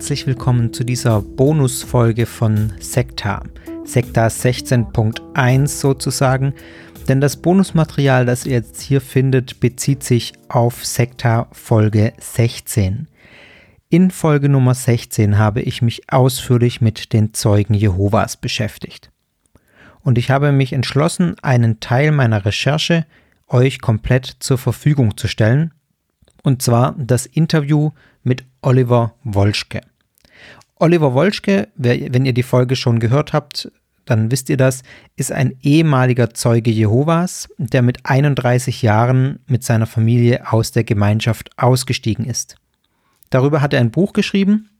herzlich willkommen zu dieser Bonusfolge von Sekta. Sekta 16.1 sozusagen, denn das Bonusmaterial, das ihr jetzt hier findet, bezieht sich auf Sekta Folge 16. In Folge Nummer 16 habe ich mich ausführlich mit den Zeugen Jehovas beschäftigt. Und ich habe mich entschlossen, einen Teil meiner Recherche euch komplett zur Verfügung zu stellen, und zwar das Interview mit Oliver Wolschke. Oliver Wolschke, wenn ihr die Folge schon gehört habt, dann wisst ihr das, ist ein ehemaliger Zeuge Jehovas, der mit 31 Jahren mit seiner Familie aus der Gemeinschaft ausgestiegen ist. Darüber hat er ein Buch geschrieben,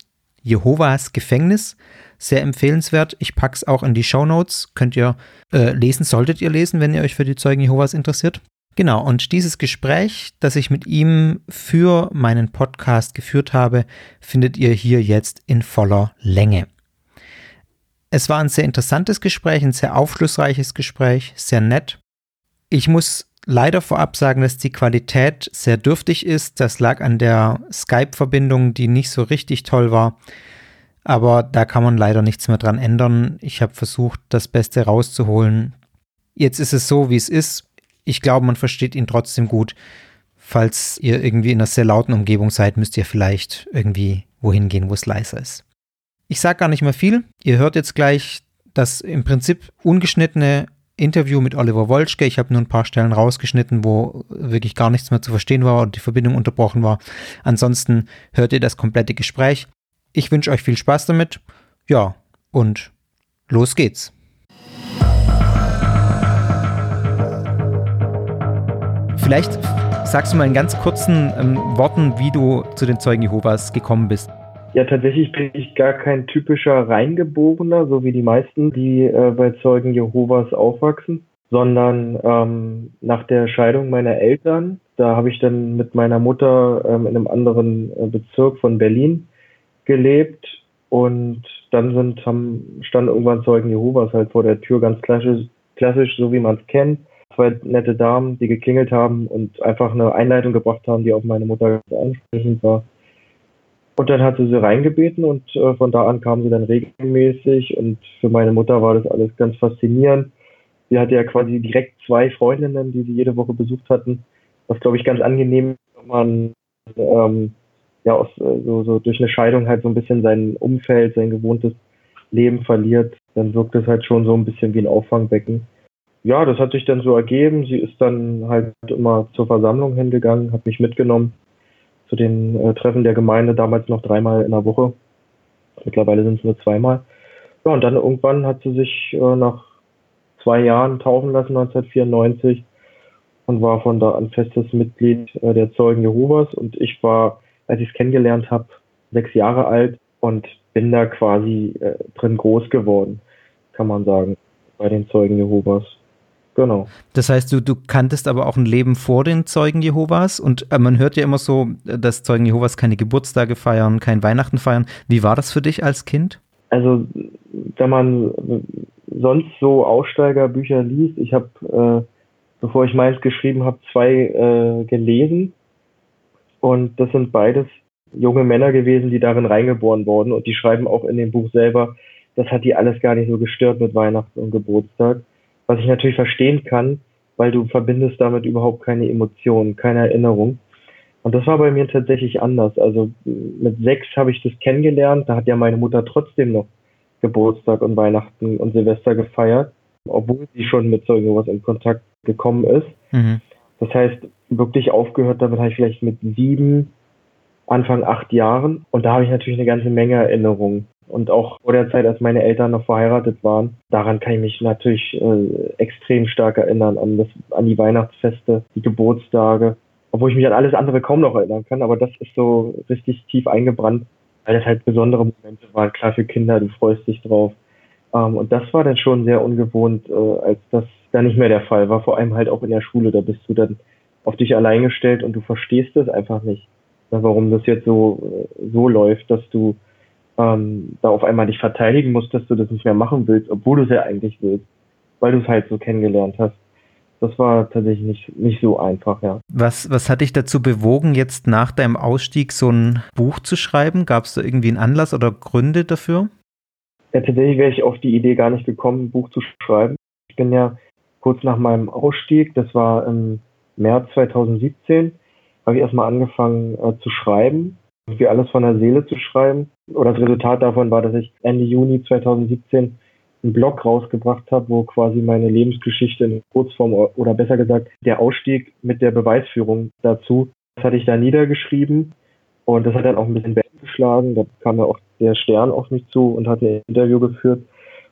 Jehovas Gefängnis, sehr empfehlenswert. Ich packe es auch in die Show Notes. Könnt ihr äh, lesen, solltet ihr lesen, wenn ihr euch für die Zeugen Jehovas interessiert. Genau, und dieses Gespräch, das ich mit ihm für meinen Podcast geführt habe, findet ihr hier jetzt in voller Länge. Es war ein sehr interessantes Gespräch, ein sehr aufschlussreiches Gespräch, sehr nett. Ich muss leider vorab sagen, dass die Qualität sehr dürftig ist. Das lag an der Skype-Verbindung, die nicht so richtig toll war. Aber da kann man leider nichts mehr dran ändern. Ich habe versucht, das Beste rauszuholen. Jetzt ist es so, wie es ist ich glaube, man versteht ihn trotzdem gut. Falls ihr irgendwie in einer sehr lauten Umgebung seid, müsst ihr vielleicht irgendwie wohin gehen, wo es leiser ist. Ich sage gar nicht mehr viel. Ihr hört jetzt gleich das im Prinzip ungeschnittene Interview mit Oliver Wolschke. Ich habe nur ein paar Stellen rausgeschnitten, wo wirklich gar nichts mehr zu verstehen war und die Verbindung unterbrochen war. Ansonsten hört ihr das komplette Gespräch. Ich wünsche euch viel Spaß damit. Ja, und los geht's. Vielleicht sagst du mal in ganz kurzen ähm, Worten, wie du zu den Zeugen Jehovas gekommen bist. Ja, tatsächlich bin ich gar kein typischer Reingeborener, so wie die meisten, die äh, bei Zeugen Jehovas aufwachsen, sondern ähm, nach der Scheidung meiner Eltern, da habe ich dann mit meiner Mutter ähm, in einem anderen äh, Bezirk von Berlin gelebt und dann sind, haben, standen irgendwann Zeugen Jehovas halt vor der Tür, ganz klassisch, klassisch so wie man es kennt zwei nette Damen, die geklingelt haben und einfach eine Einleitung gebracht haben, die auf meine Mutter ansprechend war. Und dann hat sie sie reingebeten und äh, von da an kam sie dann regelmäßig und für meine Mutter war das alles ganz faszinierend. Sie hatte ja quasi direkt zwei Freundinnen, die sie jede Woche besucht hatten, was glaube ich ganz angenehm, wenn man ähm, ja aus, äh, so, so durch eine Scheidung halt so ein bisschen sein Umfeld, sein gewohntes Leben verliert, dann wirkt es halt schon so ein bisschen wie ein Auffangbecken ja, das hat sich dann so ergeben. Sie ist dann halt immer zur Versammlung hingegangen, hat mich mitgenommen zu den äh, Treffen der Gemeinde, damals noch dreimal in der Woche. Mittlerweile sind es nur zweimal. Ja, und dann irgendwann hat sie sich äh, nach zwei Jahren taufen lassen, 1994, und war von da an festes Mitglied äh, der Zeugen Jehovas. Und ich war, als ich es kennengelernt habe, sechs Jahre alt und bin da quasi äh, drin groß geworden, kann man sagen, bei den Zeugen Jehovas. Genau. Das heißt, du, du kanntest aber auch ein Leben vor den Zeugen Jehovas und äh, man hört ja immer so, dass Zeugen Jehovas keine Geburtstage feiern, kein Weihnachten feiern. Wie war das für dich als Kind? Also, wenn man sonst so Aussteigerbücher liest, ich habe, äh, bevor ich meins geschrieben habe, zwei äh, gelesen und das sind beides junge Männer gewesen, die darin reingeboren wurden und die schreiben auch in dem Buch selber, das hat die alles gar nicht so gestört mit Weihnachten und Geburtstag was ich natürlich verstehen kann, weil du verbindest damit überhaupt keine Emotionen, keine Erinnerung. Und das war bei mir tatsächlich anders. Also mit sechs habe ich das kennengelernt. Da hat ja meine Mutter trotzdem noch Geburtstag und Weihnachten und Silvester gefeiert, obwohl sie schon mit so irgendwas in Kontakt gekommen ist. Mhm. Das heißt, wirklich aufgehört damit habe ich vielleicht mit sieben, Anfang acht Jahren. Und da habe ich natürlich eine ganze Menge Erinnerungen und auch vor der Zeit, als meine Eltern noch verheiratet waren. Daran kann ich mich natürlich äh, extrem stark erinnern, an, das, an die Weihnachtsfeste, die Geburtstage, obwohl ich mich an alles andere kaum noch erinnern kann, aber das ist so richtig tief eingebrannt, weil das halt besondere Momente waren, klar für Kinder, du freust dich drauf. Ähm, und das war dann schon sehr ungewohnt, äh, als das da nicht mehr der Fall war, vor allem halt auch in der Schule, da bist du dann auf dich allein gestellt und du verstehst es einfach nicht, warum das jetzt so, so läuft, dass du ähm, da auf einmal dich verteidigen musst, dass du das nicht mehr machen willst, obwohl du es ja eigentlich willst, weil du es halt so kennengelernt hast. das war tatsächlich nicht, nicht so einfach, ja. Was, was hat dich dazu bewogen, jetzt nach deinem Ausstieg so ein Buch zu schreiben? Gab es da irgendwie einen Anlass oder Gründe dafür? Ja, tatsächlich wäre ich auf die Idee gar nicht gekommen, ein Buch zu schreiben. Ich bin ja kurz nach meinem Ausstieg, das war im März 2017, habe ich erstmal angefangen äh, zu schreiben, wie alles von der Seele zu schreiben. Oder das Resultat davon war, dass ich Ende Juni 2017 einen Blog rausgebracht habe, wo quasi meine Lebensgeschichte in Kurzform oder besser gesagt der Ausstieg mit der Beweisführung dazu, das hatte ich da niedergeschrieben und das hat dann auch ein bisschen Wellen geschlagen. Da kam ja auch der Stern auf mich zu und hat ein Interview geführt.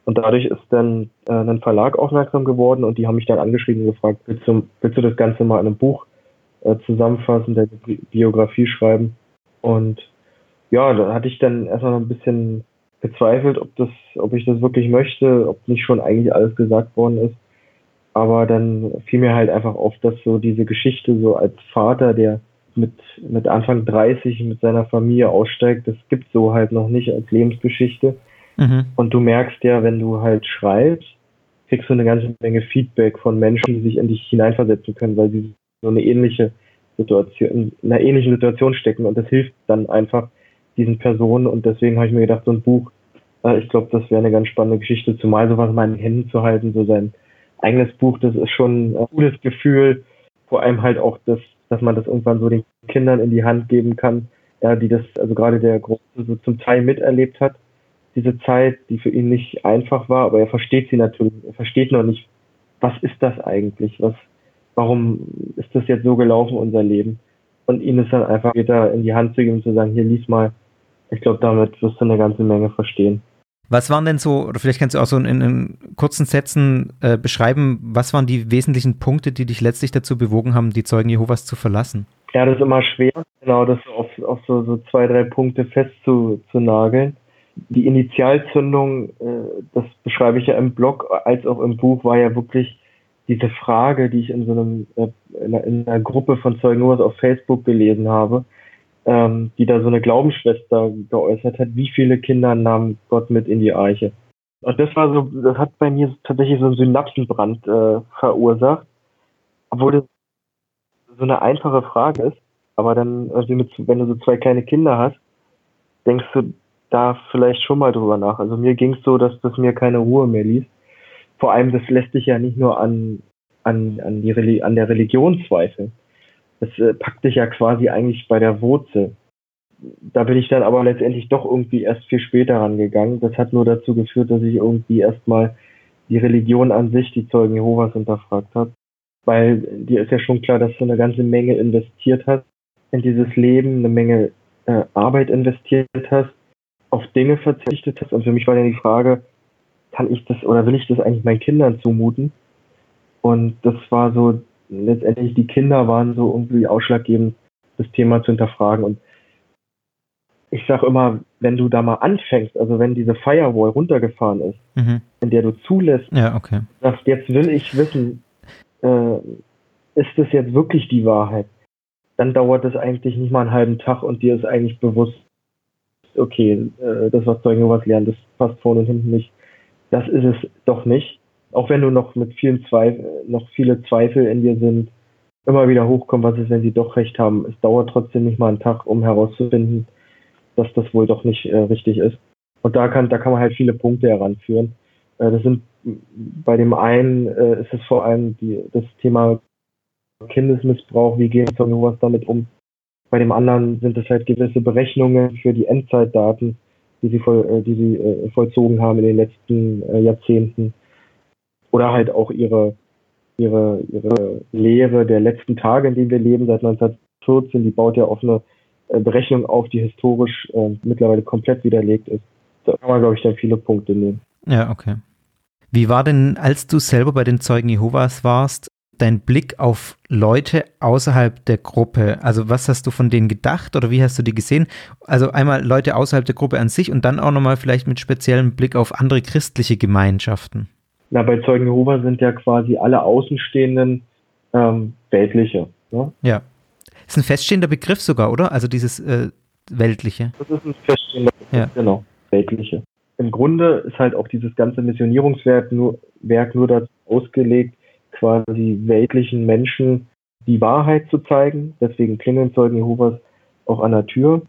Und dadurch ist dann äh, ein Verlag aufmerksam geworden und die haben mich dann angeschrieben und gefragt, willst du, willst du das Ganze mal in einem Buch äh, zusammenfassen, der Bi Biografie schreiben? Und ja, da hatte ich dann erstmal noch ein bisschen gezweifelt, ob das, ob ich das wirklich möchte, ob nicht schon eigentlich alles gesagt worden ist. Aber dann fiel mir halt einfach auf, dass so diese Geschichte so als Vater, der mit, mit Anfang 30 mit seiner Familie aussteigt, das gibt so halt noch nicht als Lebensgeschichte. Mhm. Und du merkst ja, wenn du halt schreibst, kriegst du eine ganze Menge Feedback von Menschen, die sich in dich hineinversetzen können, weil sie so eine ähnliche Situation, in einer ähnlichen Situation stecken. Und das hilft dann einfach, diesen Personen. Und deswegen habe ich mir gedacht, so ein Buch, äh, ich glaube, das wäre eine ganz spannende Geschichte, zumal sowas in meinen Händen zu halten, so sein eigenes Buch, das ist schon ein gutes Gefühl, vor allem halt auch das, dass man das irgendwann so den Kindern in die Hand geben kann, ja, die das, also gerade der Große so zum Teil miterlebt hat, diese Zeit, die für ihn nicht einfach war, aber er versteht sie natürlich, er versteht noch nicht, was ist das eigentlich, was, warum ist das jetzt so gelaufen, unser Leben? Und ihn es dann einfach wieder in die Hand zu geben und zu sagen, hier lies mal, ich glaube, damit wirst du eine ganze Menge verstehen. Was waren denn so, oder vielleicht kannst du auch so in, in kurzen Sätzen äh, beschreiben, was waren die wesentlichen Punkte, die dich letztlich dazu bewogen haben, die Zeugen Jehovas zu verlassen? Ja, das ist immer schwer, genau das auf, auf so, so zwei, drei Punkte festzunageln. Die Initialzündung, äh, das beschreibe ich ja im Blog als auch im Buch, war ja wirklich diese Frage, die ich in so einem, äh, in, einer, in einer Gruppe von Zeugen Jehovas auf Facebook gelesen habe ähm, die da so eine Glaubensschwester geäußert hat, wie viele Kinder nahm Gott mit in die Arche. Und das war so, das hat bei mir tatsächlich so einen Synapsenbrand äh, verursacht, obwohl das so eine einfache Frage ist. Aber dann, also mit, wenn du so zwei kleine Kinder hast, denkst du da vielleicht schon mal drüber nach. Also mir ging es so, dass das mir keine Ruhe mehr ließ. Vor allem, das lässt sich ja nicht nur an, an, an, die, an der Religion zweifeln das äh, packt dich ja quasi eigentlich bei der Wurzel. Da bin ich dann aber letztendlich doch irgendwie erst viel später rangegangen. Das hat nur dazu geführt, dass ich irgendwie erstmal die Religion an sich, die Zeugen Jehovas, hinterfragt habe. Weil dir ist ja schon klar, dass du eine ganze Menge investiert hast in dieses Leben, eine Menge äh, Arbeit investiert hast, auf Dinge verzichtet hast. Und für mich war dann die Frage, kann ich das oder will ich das eigentlich meinen Kindern zumuten? Und das war so letztendlich die Kinder waren so irgendwie ausschlaggebend, das Thema zu hinterfragen. Und ich sage immer, wenn du da mal anfängst, also wenn diese Firewall runtergefahren ist, mhm. in der du zulässt, ja, okay. sagst, jetzt will ich wissen, äh, ist das jetzt wirklich die Wahrheit? Dann dauert es eigentlich nicht mal einen halben Tag und dir ist eigentlich bewusst, okay, äh, das, was Zeugen was lernen, das passt vorne und hinten nicht. Das ist es doch nicht auch wenn du noch mit vielen Zweifel, noch viele Zweifel in dir sind, immer wieder hochkommen, was ist, wenn sie doch recht haben. Es dauert trotzdem nicht mal einen Tag, um herauszufinden, dass das wohl doch nicht äh, richtig ist. Und da kann, da kann man halt viele Punkte heranführen. Äh, das sind bei dem einen äh, ist es vor allem die, das Thema Kindesmissbrauch, wie geht sowas damit um. Bei dem anderen sind es halt gewisse Berechnungen für die Endzeitdaten, die sie, voll, äh, die sie äh, vollzogen haben in den letzten äh, Jahrzehnten oder halt auch ihre, ihre, ihre Lehre der letzten Tage, in denen wir leben, seit 1914, die baut ja auf eine äh, Berechnung auf, die historisch äh, mittlerweile komplett widerlegt ist. Da kann man, glaube ich, dann viele Punkte nehmen. Ja, okay. Wie war denn, als du selber bei den Zeugen Jehovas warst, dein Blick auf Leute außerhalb der Gruppe? Also was hast du von denen gedacht oder wie hast du die gesehen? Also einmal Leute außerhalb der Gruppe an sich und dann auch nochmal vielleicht mit speziellem Blick auf andere christliche Gemeinschaften. Na, bei Zeugen Jehova sind ja quasi alle Außenstehenden ähm, weltliche. Ne? Ja. Ist ein feststehender Begriff sogar, oder? Also dieses äh, weltliche. Das ist ein feststehender Begriff, ja. genau. Weltliche. Im Grunde ist halt auch dieses ganze Missionierungswerk nur, Werk nur dazu ausgelegt, quasi weltlichen Menschen die Wahrheit zu zeigen. Deswegen klingeln Zeugen Jehovas auch an der Tür,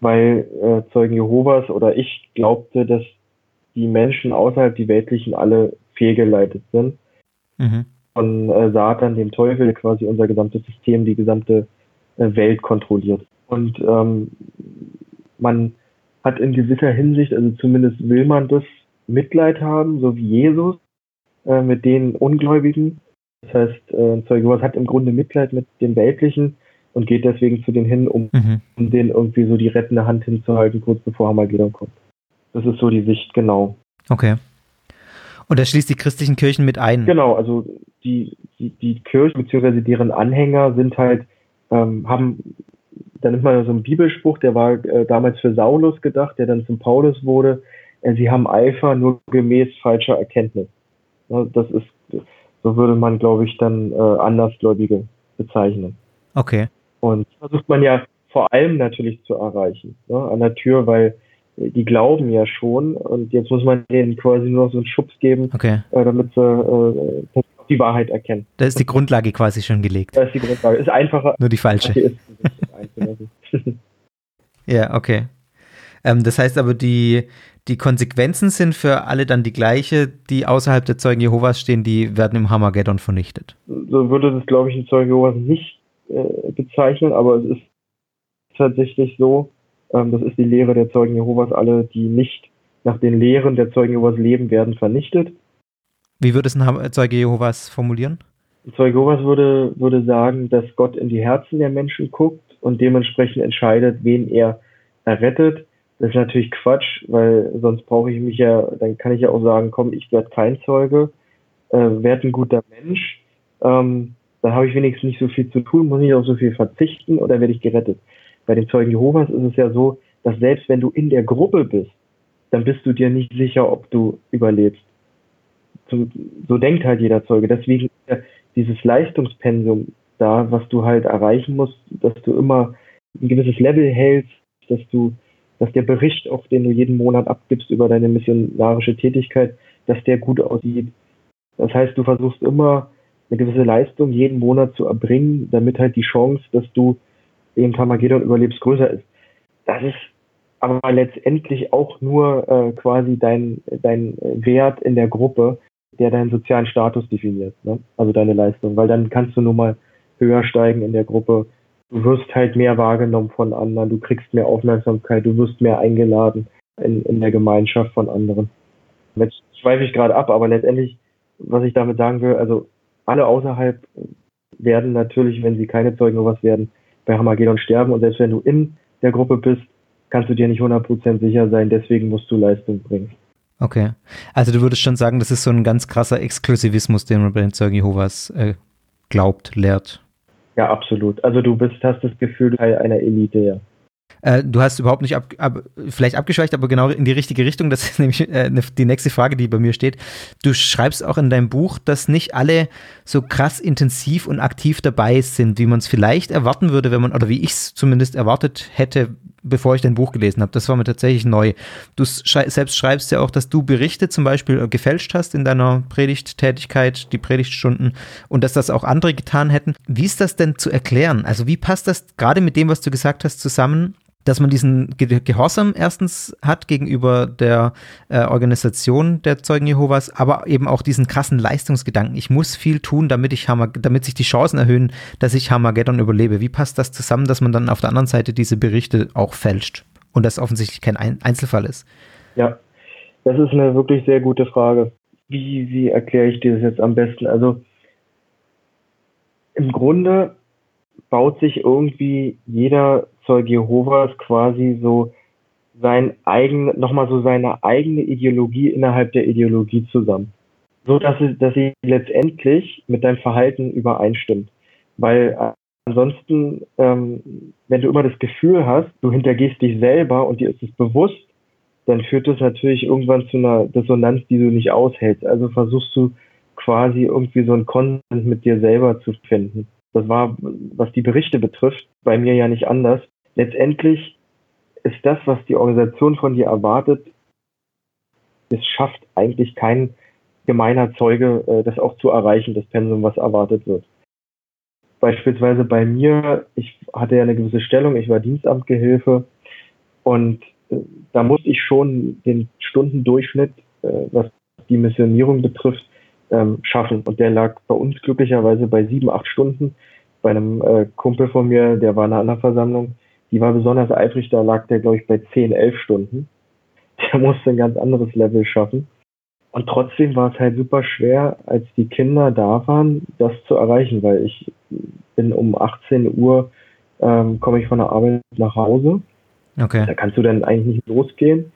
weil äh, Zeugen Jehovas oder ich glaubte, dass die Menschen außerhalb die weltlichen alle fehlgeleitet sind. Mhm. Von äh, Satan, dem Teufel, quasi unser gesamtes System, die gesamte äh, Welt kontrolliert. Und ähm, man hat in gewisser Hinsicht, also zumindest will man das Mitleid haben, so wie Jesus äh, mit den Ungläubigen. Das heißt, äh, Zeuge Jehovas hat im Grunde Mitleid mit den Weltlichen und geht deswegen zu denen hin, um, mhm. um denen irgendwie so die rettende Hand hinzuhalten, kurz bevor Hamagedon kommt. Das ist so die Sicht, genau. Okay. Und das schließt die christlichen Kirchen mit ein? Genau, also die, die, die Kirche bzw. deren Anhänger sind halt, ähm, haben, da nimmt man so einen Bibelspruch, der war äh, damals für Saulus gedacht, der dann zum Paulus wurde. Äh, sie haben Eifer nur gemäß falscher Erkenntnis. Ja, das ist, so würde man, glaube ich, dann äh, Andersgläubige bezeichnen. Okay. Und versucht man ja vor allem natürlich zu erreichen, ne, an der Tür, weil die glauben ja schon und jetzt muss man denen quasi nur so einen Schubs geben, okay. äh, damit sie äh, die Wahrheit erkennen. Da ist die Grundlage quasi schon gelegt. Da ist die Grundlage. Ist einfacher. Nur die falsche. Ja, okay. Ähm, das heißt aber, die, die Konsequenzen sind für alle dann die gleiche, die außerhalb der Zeugen Jehovas stehen, die werden im Hamageddon vernichtet. So würde das, glaube ich, ein Zeugen Jehovas nicht äh, bezeichnen, aber es ist tatsächlich so, das ist die Lehre der Zeugen Jehovas. Alle, die nicht nach den Lehren der Zeugen Jehovas leben, werden vernichtet. Wie würde es ein Zeuge Jehovas formulieren? Ein Zeuge Jehovas würde, würde sagen, dass Gott in die Herzen der Menschen guckt und dementsprechend entscheidet, wen er errettet. Das ist natürlich Quatsch, weil sonst brauche ich mich ja, dann kann ich ja auch sagen, komm, ich werde kein Zeuge, äh, werde ein guter Mensch, ähm, dann habe ich wenigstens nicht so viel zu tun, muss ich auf so viel verzichten oder werde ich gerettet. Bei den Zeugen Jehovas ist es ja so, dass selbst wenn du in der Gruppe bist, dann bist du dir nicht sicher, ob du überlebst. So, so denkt halt jeder Zeuge. Deswegen dieses Leistungspensum da, was du halt erreichen musst, dass du immer ein gewisses Level hältst, dass du, dass der Bericht, auch den du jeden Monat abgibst über deine missionarische Tätigkeit, dass der gut aussieht. Das heißt, du versuchst immer eine gewisse Leistung jeden Monat zu erbringen, damit halt die Chance, dass du eben Carmageddon überlebst, größer ist. Das ist aber letztendlich auch nur äh, quasi dein, dein Wert in der Gruppe, der deinen sozialen Status definiert, ne? also deine Leistung, weil dann kannst du nur mal höher steigen in der Gruppe. Du wirst halt mehr wahrgenommen von anderen, du kriegst mehr Aufmerksamkeit, du wirst mehr eingeladen in, in der Gemeinschaft von anderen. Jetzt schweife ich gerade ab, aber letztendlich, was ich damit sagen will, also alle außerhalb werden natürlich, wenn sie keine Zeugen was werden, bei Hamagedon sterben und selbst wenn du in der Gruppe bist, kannst du dir nicht 100% sicher sein, deswegen musst du Leistung bringen. Okay. Also du würdest schon sagen, das ist so ein ganz krasser Exklusivismus, den man bei den Zeugen Jehovas äh, glaubt, lehrt. Ja, absolut. Also du bist, hast das Gefühl Teil einer Elite, ja. Äh, du hast überhaupt nicht ab, ab, vielleicht abgeschweicht, aber genau in die richtige Richtung. Das ist nämlich äh, ne, die nächste Frage, die bei mir steht. Du schreibst auch in deinem Buch, dass nicht alle so krass intensiv und aktiv dabei sind, wie man es vielleicht erwarten würde, wenn man, oder wie ich es zumindest erwartet hätte, bevor ich dein Buch gelesen habe. Das war mir tatsächlich neu. Du selbst schreibst ja auch, dass du Berichte zum Beispiel äh, gefälscht hast in deiner Predigttätigkeit, die Predigtstunden, und dass das auch andere getan hätten. Wie ist das denn zu erklären? Also wie passt das gerade mit dem, was du gesagt hast, zusammen? Dass man diesen Gehorsam erstens hat gegenüber der äh, Organisation der Zeugen Jehovas, aber eben auch diesen krassen Leistungsgedanken. Ich muss viel tun, damit ich Hammer, damit sich die Chancen erhöhen, dass ich Hammergeddon überlebe. Wie passt das zusammen, dass man dann auf der anderen Seite diese Berichte auch fälscht und das offensichtlich kein Einzelfall ist? Ja, das ist eine wirklich sehr gute Frage. Wie, wie erkläre ich dir das jetzt am besten? Also im Grunde baut sich irgendwie jeder Zeuge Jehovas quasi so sein eigen, nochmal so seine eigene Ideologie innerhalb der Ideologie zusammen. So dass sie, dass sie letztendlich mit deinem Verhalten übereinstimmt. Weil äh, ansonsten, ähm, wenn du immer das Gefühl hast, du hintergehst dich selber und dir ist es bewusst, dann führt das natürlich irgendwann zu einer Dissonanz, die du nicht aushältst. Also versuchst du quasi irgendwie so einen Konsens mit dir selber zu finden. Das war, was die Berichte betrifft, bei mir ja nicht anders. Letztendlich ist das, was die Organisation von dir erwartet, es schafft eigentlich kein gemeiner Zeuge, äh, das auch zu erreichen, das Pensum, was erwartet wird. Beispielsweise bei mir, ich hatte ja eine gewisse Stellung, ich war Dienstamtgehilfe und äh, da musste ich schon den Stundendurchschnitt, äh, was die Missionierung betrifft, ähm, schaffen. Und der lag bei uns glücklicherweise bei sieben, acht Stunden. Bei einem Kumpel von mir, der war in einer anderen Versammlung, die war besonders eifrig, da lag der, glaube ich, bei zehn, elf Stunden. Der musste ein ganz anderes Level schaffen. Und trotzdem war es halt super schwer, als die Kinder da waren, das zu erreichen, weil ich bin um 18 Uhr, ähm, komme ich von der Arbeit nach Hause. Okay. Da kannst du dann eigentlich nicht losgehen.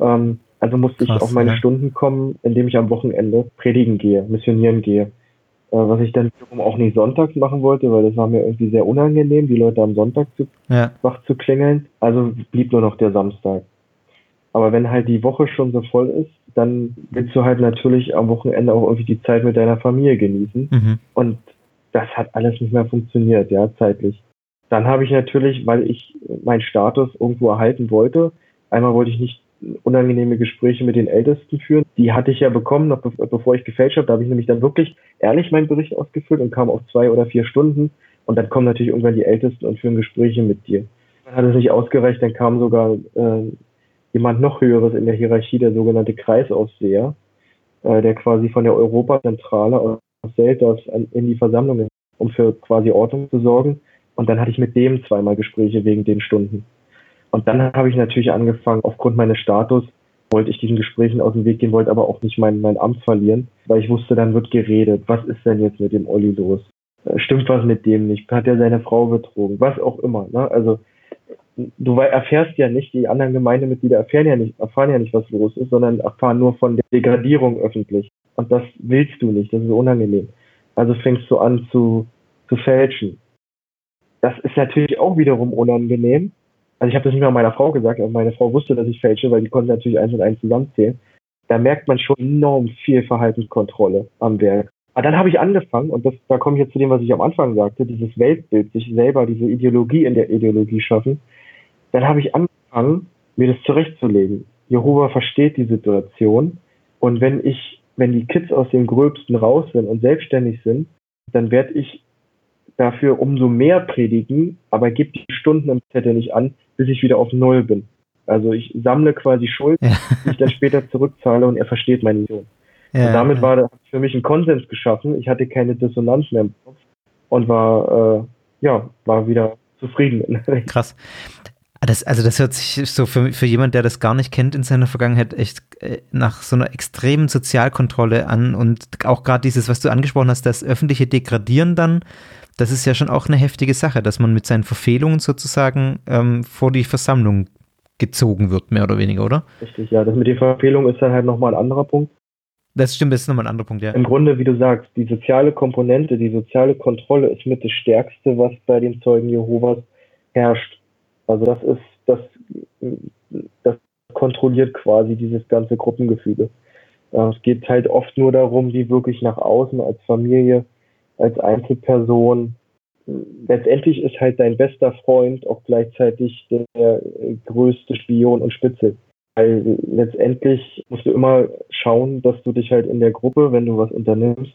Ähm, also musste Krass, ich auf meine ja. Stunden kommen, indem ich am Wochenende predigen gehe, missionieren gehe. Äh, was ich dann auch nicht sonntags machen wollte, weil das war mir irgendwie sehr unangenehm, die Leute am Sonntag zu, ja. wach zu klingeln. Also blieb nur noch der Samstag. Aber wenn halt die Woche schon so voll ist, dann willst du halt natürlich am Wochenende auch irgendwie die Zeit mit deiner Familie genießen. Mhm. Und das hat alles nicht mehr funktioniert, ja, zeitlich. Dann habe ich natürlich, weil ich meinen Status irgendwo erhalten wollte, einmal wollte ich nicht unangenehme Gespräche mit den Ältesten führen. Die hatte ich ja bekommen, noch bevor ich gefälscht habe. Da habe ich nämlich dann wirklich ehrlich meinen Bericht ausgefüllt und kam auf zwei oder vier Stunden. Und dann kommen natürlich irgendwann die Ältesten und führen Gespräche mit dir. Dann hat es nicht ausgereicht, dann kam sogar äh, jemand noch höheres in der Hierarchie, der sogenannte Kreisaufseher, äh, der quasi von der Europazentrale aus Selters in die Versammlung um für quasi Ordnung zu sorgen. Und dann hatte ich mit dem zweimal Gespräche wegen den Stunden. Und dann habe ich natürlich angefangen, aufgrund meines Status wollte ich diesen Gesprächen aus dem Weg gehen, wollte aber auch nicht mein, mein Amt verlieren, weil ich wusste, dann wird geredet. Was ist denn jetzt mit dem Olli los? Äh, stimmt was mit dem nicht? Hat er seine Frau betrogen? Was auch immer. Ne? Also du erfährst ja nicht, die anderen Gemeindemitglieder erfahren ja nicht, erfahren ja nicht, was los ist, sondern erfahren nur von der Degradierung öffentlich. Und das willst du nicht, das ist unangenehm. Also fängst du an zu, zu fälschen. Das ist natürlich auch wiederum unangenehm. Also ich habe das nicht mal meiner Frau gesagt, aber meine Frau wusste, dass ich fälsche, weil die konnte natürlich eins und eins zusammenzählen. Da merkt man schon enorm viel Verhaltenskontrolle am Werk. Aber dann habe ich angefangen, und das, da komme ich jetzt zu dem, was ich am Anfang sagte, dieses Weltbild, sich selber diese Ideologie in der Ideologie schaffen. Dann habe ich angefangen, mir das zurechtzulegen. Jehova versteht die Situation. Und wenn ich, wenn die Kids aus dem Gröbsten raus sind und selbstständig sind, dann werde ich dafür umso mehr predigen, aber gebe die Stunden im Zettel nicht an, bis ich wieder auf Null bin. Also ich sammle quasi Schuld, ja. die ich dann später zurückzahle und er versteht meine Vision. Ja, und damit war für mich ein Konsens geschaffen. Ich hatte keine Dissonanz mehr im Kopf und war, äh, ja, war wieder zufrieden. Krass. Das, also das hört sich so für, für jemand, der das gar nicht kennt in seiner Vergangenheit, echt äh, nach so einer extremen Sozialkontrolle an und auch gerade dieses, was du angesprochen hast, das öffentliche Degradieren dann das ist ja schon auch eine heftige Sache, dass man mit seinen Verfehlungen sozusagen ähm, vor die Versammlung gezogen wird, mehr oder weniger, oder? Richtig, ja. Das mit den Verfehlungen ist dann halt nochmal ein anderer Punkt. Das stimmt, das ist nochmal ein anderer Punkt, ja. Im Grunde, wie du sagst, die soziale Komponente, die soziale Kontrolle ist mit das Stärkste, was bei den Zeugen Jehovas herrscht. Also das ist, das, das kontrolliert quasi dieses ganze Gruppengefüge. Es geht halt oft nur darum, wie wirklich nach außen als Familie als Einzelperson. Letztendlich ist halt dein bester Freund auch gleichzeitig der größte Spion und Spitze. Weil letztendlich musst du immer schauen, dass du dich halt in der Gruppe, wenn du was unternimmst,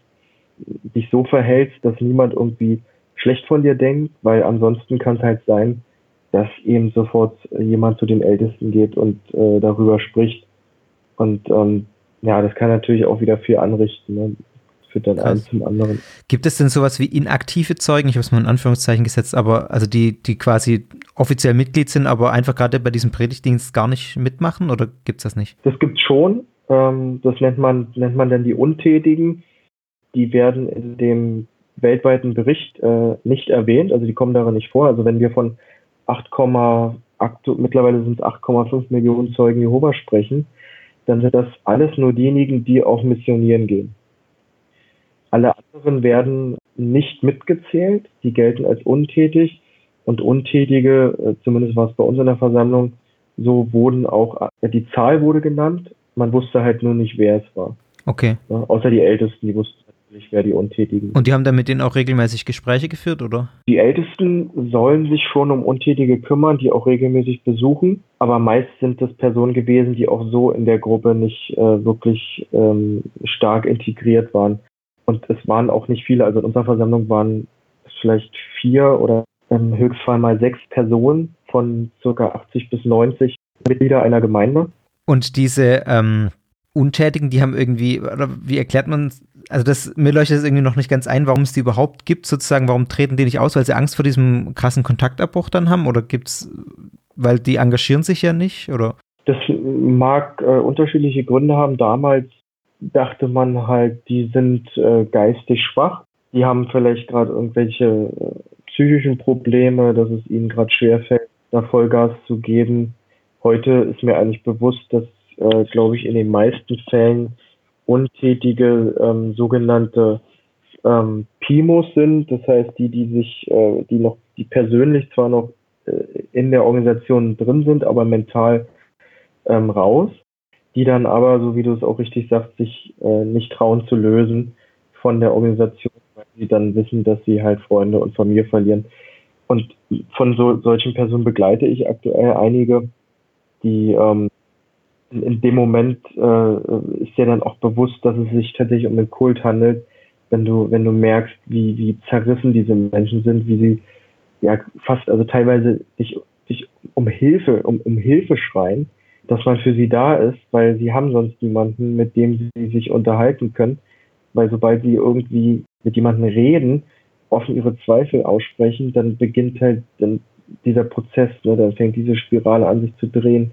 dich so verhältst, dass niemand irgendwie schlecht von dir denkt, weil ansonsten kann es halt sein, dass eben sofort jemand zu den Ältesten geht und äh, darüber spricht. Und ähm, ja, das kann natürlich auch wieder viel anrichten. Ne? Führt dann eins zum anderen. Gibt es denn sowas wie inaktive Zeugen? Ich habe es mal in Anführungszeichen gesetzt, aber also die, die quasi offiziell Mitglied sind, aber einfach gerade bei diesem Predigtdienst gar nicht mitmachen oder gibt es das nicht? Das gibt es schon. Ähm, das nennt man, nennt man dann die Untätigen. Die werden in dem weltweiten Bericht äh, nicht erwähnt, also die kommen darin nicht vor. Also wenn wir von 8, mittlerweile sind es 8,5 Millionen Zeugen Jehova sprechen, dann sind das alles nur diejenigen, die auch missionieren gehen. Alle anderen werden nicht mitgezählt, die gelten als untätig und Untätige, äh, zumindest war es bei uns in der Versammlung, so wurden auch, äh, die Zahl wurde genannt, man wusste halt nur nicht, wer es war. Okay. Außer die Ältesten, die wussten wer die Untätigen Und die haben dann mit denen auch regelmäßig Gespräche geführt, oder? Die Ältesten sollen sich schon um Untätige kümmern, die auch regelmäßig besuchen, aber meist sind es Personen gewesen, die auch so in der Gruppe nicht äh, wirklich ähm, stark integriert waren. Und es waren auch nicht viele, also in unserer Versammlung waren es vielleicht vier oder im Höchstfall mal sechs Personen von circa 80 bis 90 Mitglieder einer Gemeinde. Und diese ähm, Untätigen, die haben irgendwie, oder wie erklärt man, also das, mir leuchtet das irgendwie noch nicht ganz ein, warum es die überhaupt gibt, sozusagen, warum treten die nicht aus, weil sie Angst vor diesem krassen Kontaktabbruch dann haben? Oder gibt es, weil die engagieren sich ja nicht, oder? Das mag äh, unterschiedliche Gründe haben. Damals dachte man halt, die sind äh, geistig schwach. Die haben vielleicht gerade irgendwelche äh, psychischen Probleme, dass es ihnen gerade schwerfällt, da Vollgas zu geben. Heute ist mir eigentlich bewusst, dass äh, glaube ich, in den meisten Fällen untätige ähm, sogenannte ähm, PIMOs sind, das heißt die, die sich, äh, die noch, die persönlich zwar noch äh, in der Organisation drin sind, aber mental ähm, raus, die dann aber, so wie du es auch richtig sagst, sich äh, nicht trauen zu lösen von der Organisation, weil sie dann wissen, dass sie halt Freunde und Familie verlieren. Und von so, solchen Personen begleite ich aktuell einige, die ähm, in dem Moment äh, ist dir dann auch bewusst, dass es sich tatsächlich um den Kult handelt, wenn du, wenn du merkst, wie, wie zerrissen diese Menschen sind, wie sie ja fast, also teilweise dich, dich um Hilfe, um, um Hilfe schreien, dass man für sie da ist, weil sie haben sonst niemanden, mit dem sie sich unterhalten können. Weil sobald sie irgendwie mit jemandem reden, offen ihre Zweifel aussprechen, dann beginnt halt dann dieser Prozess, ne, dann fängt diese Spirale an sich zu drehen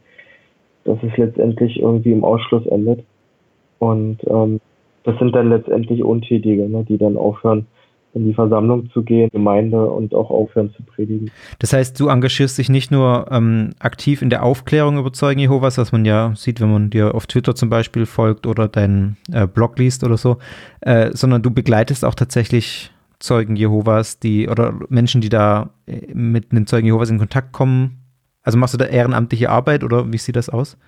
dass es letztendlich irgendwie im Ausschluss endet. Und ähm, das sind dann letztendlich Untätige, ne, die dann aufhören, in die Versammlung zu gehen, Gemeinde und auch aufhören zu predigen. Das heißt, du engagierst dich nicht nur ähm, aktiv in der Aufklärung über Zeugen Jehovas, was man ja sieht, wenn man dir auf Twitter zum Beispiel folgt oder deinen äh, Blog liest oder so, äh, sondern du begleitest auch tatsächlich Zeugen Jehovas, die oder Menschen, die da äh, mit den Zeugen Jehovas in Kontakt kommen, also machst du da ehrenamtliche Arbeit oder wie sieht das aus?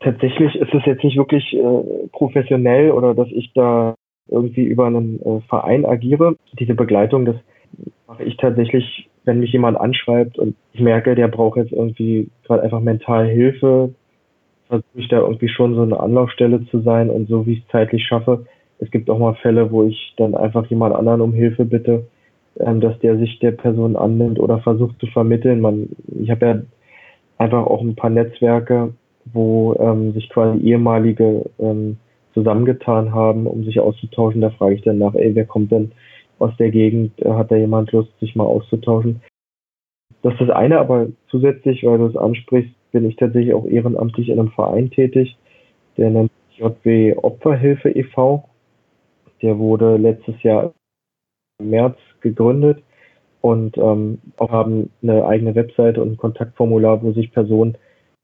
Tatsächlich ist es jetzt nicht wirklich äh, professionell oder dass ich da irgendwie über einen äh, Verein agiere. Diese Begleitung, das mache ich tatsächlich, wenn mich jemand anschreibt und ich merke, der braucht jetzt irgendwie gerade einfach mental Hilfe, versuche ich da irgendwie schon so eine Anlaufstelle zu sein und so wie ich es zeitlich schaffe. Es gibt auch mal Fälle, wo ich dann einfach jemand anderen um Hilfe bitte, ähm, dass der sich der Person annimmt oder versucht zu vermitteln. Man, ich habe ja einfach auch ein paar Netzwerke, wo ähm, sich quasi ehemalige ähm, zusammengetan haben, um sich auszutauschen. Da frage ich dann nach, ey, wer kommt denn aus der Gegend? Hat da jemand Lust, sich mal auszutauschen? Das ist das eine, aber zusätzlich, weil du es ansprichst, bin ich tatsächlich auch ehrenamtlich in einem Verein tätig, der nennt sich JW Opferhilfe e.V. Der wurde letztes Jahr im März gegründet und ähm, haben eine eigene Webseite und ein Kontaktformular, wo sich Personen